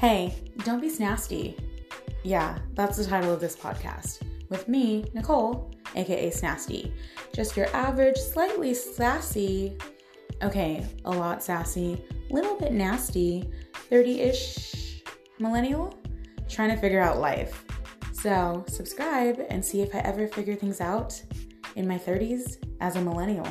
Hey, don't be snasty. Yeah, that's the title of this podcast. With me, Nicole, aka Snasty. Just your average, slightly sassy, okay, a lot sassy, little bit nasty, 30 ish millennial trying to figure out life. So, subscribe and see if I ever figure things out in my 30s as a millennial.